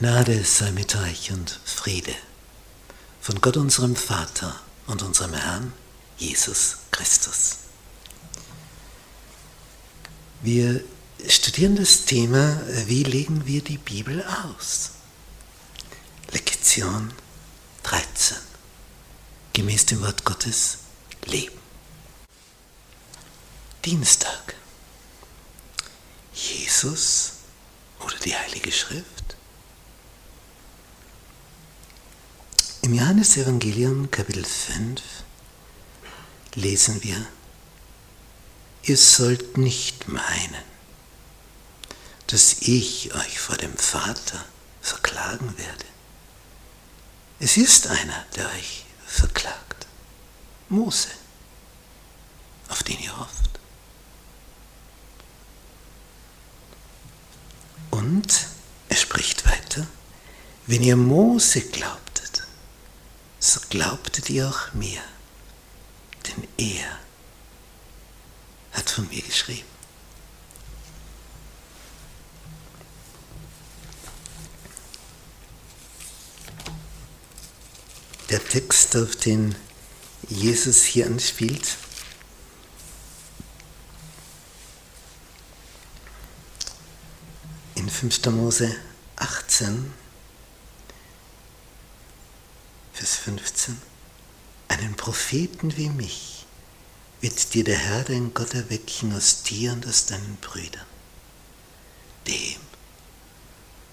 Gnade sei mit euch und Friede von Gott unserem Vater und unserem Herrn Jesus Christus. Wir studieren das Thema, wie legen wir die Bibel aus? Lektion 13. Gemäß dem Wort Gottes leben. Dienstag. Jesus oder die Heilige Schrift Im Johannesevangelium Kapitel 5 lesen wir, ihr sollt nicht meinen, dass ich euch vor dem Vater verklagen werde. Es ist einer, der euch verklagt, Mose, auf den ihr hofft. Und er spricht weiter, wenn ihr Mose glaubt, so glaubtet ihr auch mir, denn er hat von mir geschrieben. Der Text, auf den Jesus hier anspielt, in 5. Mose 18, Vers 15. Einen Propheten wie mich wird dir der Herr, dein Gott, erwecken aus dir und aus deinen Brüdern. Dem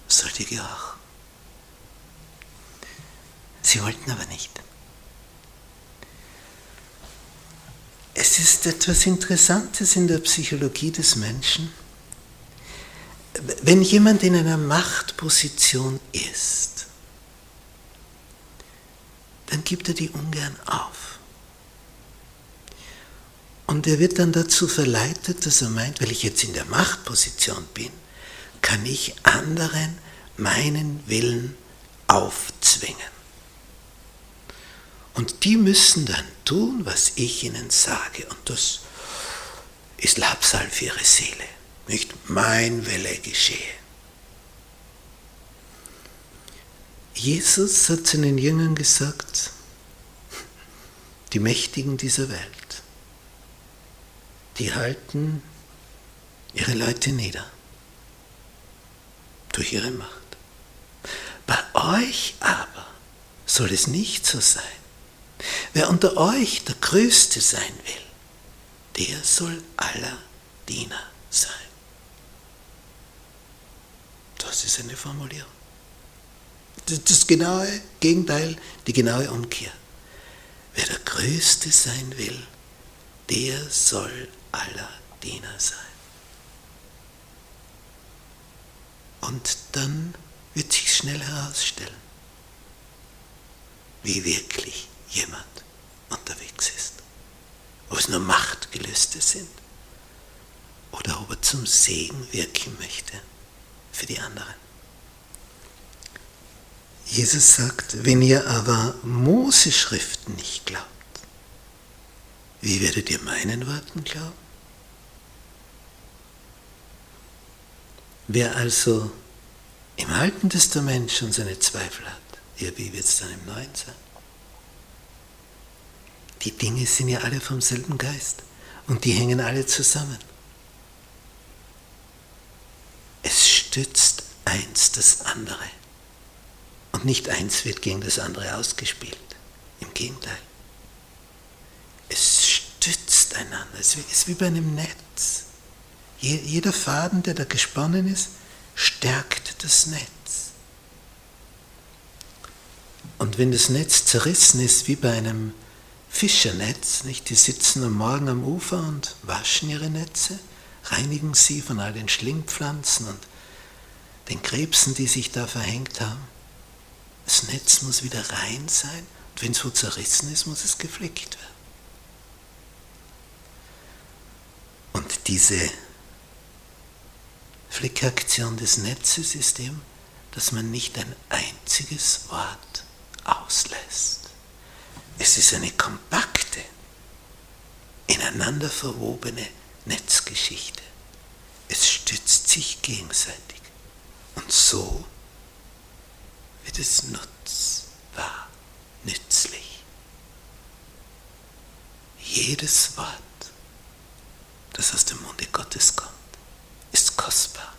sollt ihr gehorchen. Sie wollten aber nicht. Es ist etwas Interessantes in der Psychologie des Menschen. Wenn jemand in einer Machtposition ist, dann gibt er die ungern auf. Und er wird dann dazu verleitet, dass er meint, weil ich jetzt in der Machtposition bin, kann ich anderen meinen Willen aufzwingen. Und die müssen dann tun, was ich ihnen sage. Und das ist Labsal für ihre Seele. Nicht mein Wille geschehe. Jesus hat seinen Jüngern gesagt, die Mächtigen dieser Welt, die halten ihre Leute nieder durch ihre Macht. Bei euch aber soll es nicht so sein. Wer unter euch der Größte sein will, der soll aller Diener sein. Das ist eine Formulierung das genaue Gegenteil, die genaue Umkehr. Wer der Größte sein will, der soll aller Diener sein. Und dann wird sich schnell herausstellen, wie wirklich jemand unterwegs ist. Ob es nur Machtgelüste sind oder ob er zum Segen wirken möchte für die anderen. Jesus sagt, wenn ihr aber Mose Schriften nicht glaubt, wie werdet ihr meinen Worten glauben? Wer also im Alten Testament schon seine Zweifel hat, ja, wie wird es dann im Neuen sein? Die Dinge sind ja alle vom selben Geist und die hängen alle zusammen. Es stützt eins das andere. Und nicht eins wird gegen das andere ausgespielt. Im Gegenteil. Es stützt einander. Es ist wie bei einem Netz. Jeder Faden, der da gesponnen ist, stärkt das Netz. Und wenn das Netz zerrissen ist, wie bei einem Fischernetz, nicht? die sitzen am Morgen am Ufer und waschen ihre Netze, reinigen sie von all den Schlingpflanzen und den Krebsen, die sich da verhängt haben. Das Netz muss wieder rein sein und wenn es so zerrissen ist, muss es geflickt werden. Und diese Flickaktion des Netzes ist eben, dass man nicht ein einziges Wort auslässt. Es ist eine kompakte, ineinander verwobene Netzgeschichte. Es stützt sich gegenseitig. Und so jedes Nutz war nützlich. Jedes Wort, das aus dem Munde Gottes kommt, ist kostbar.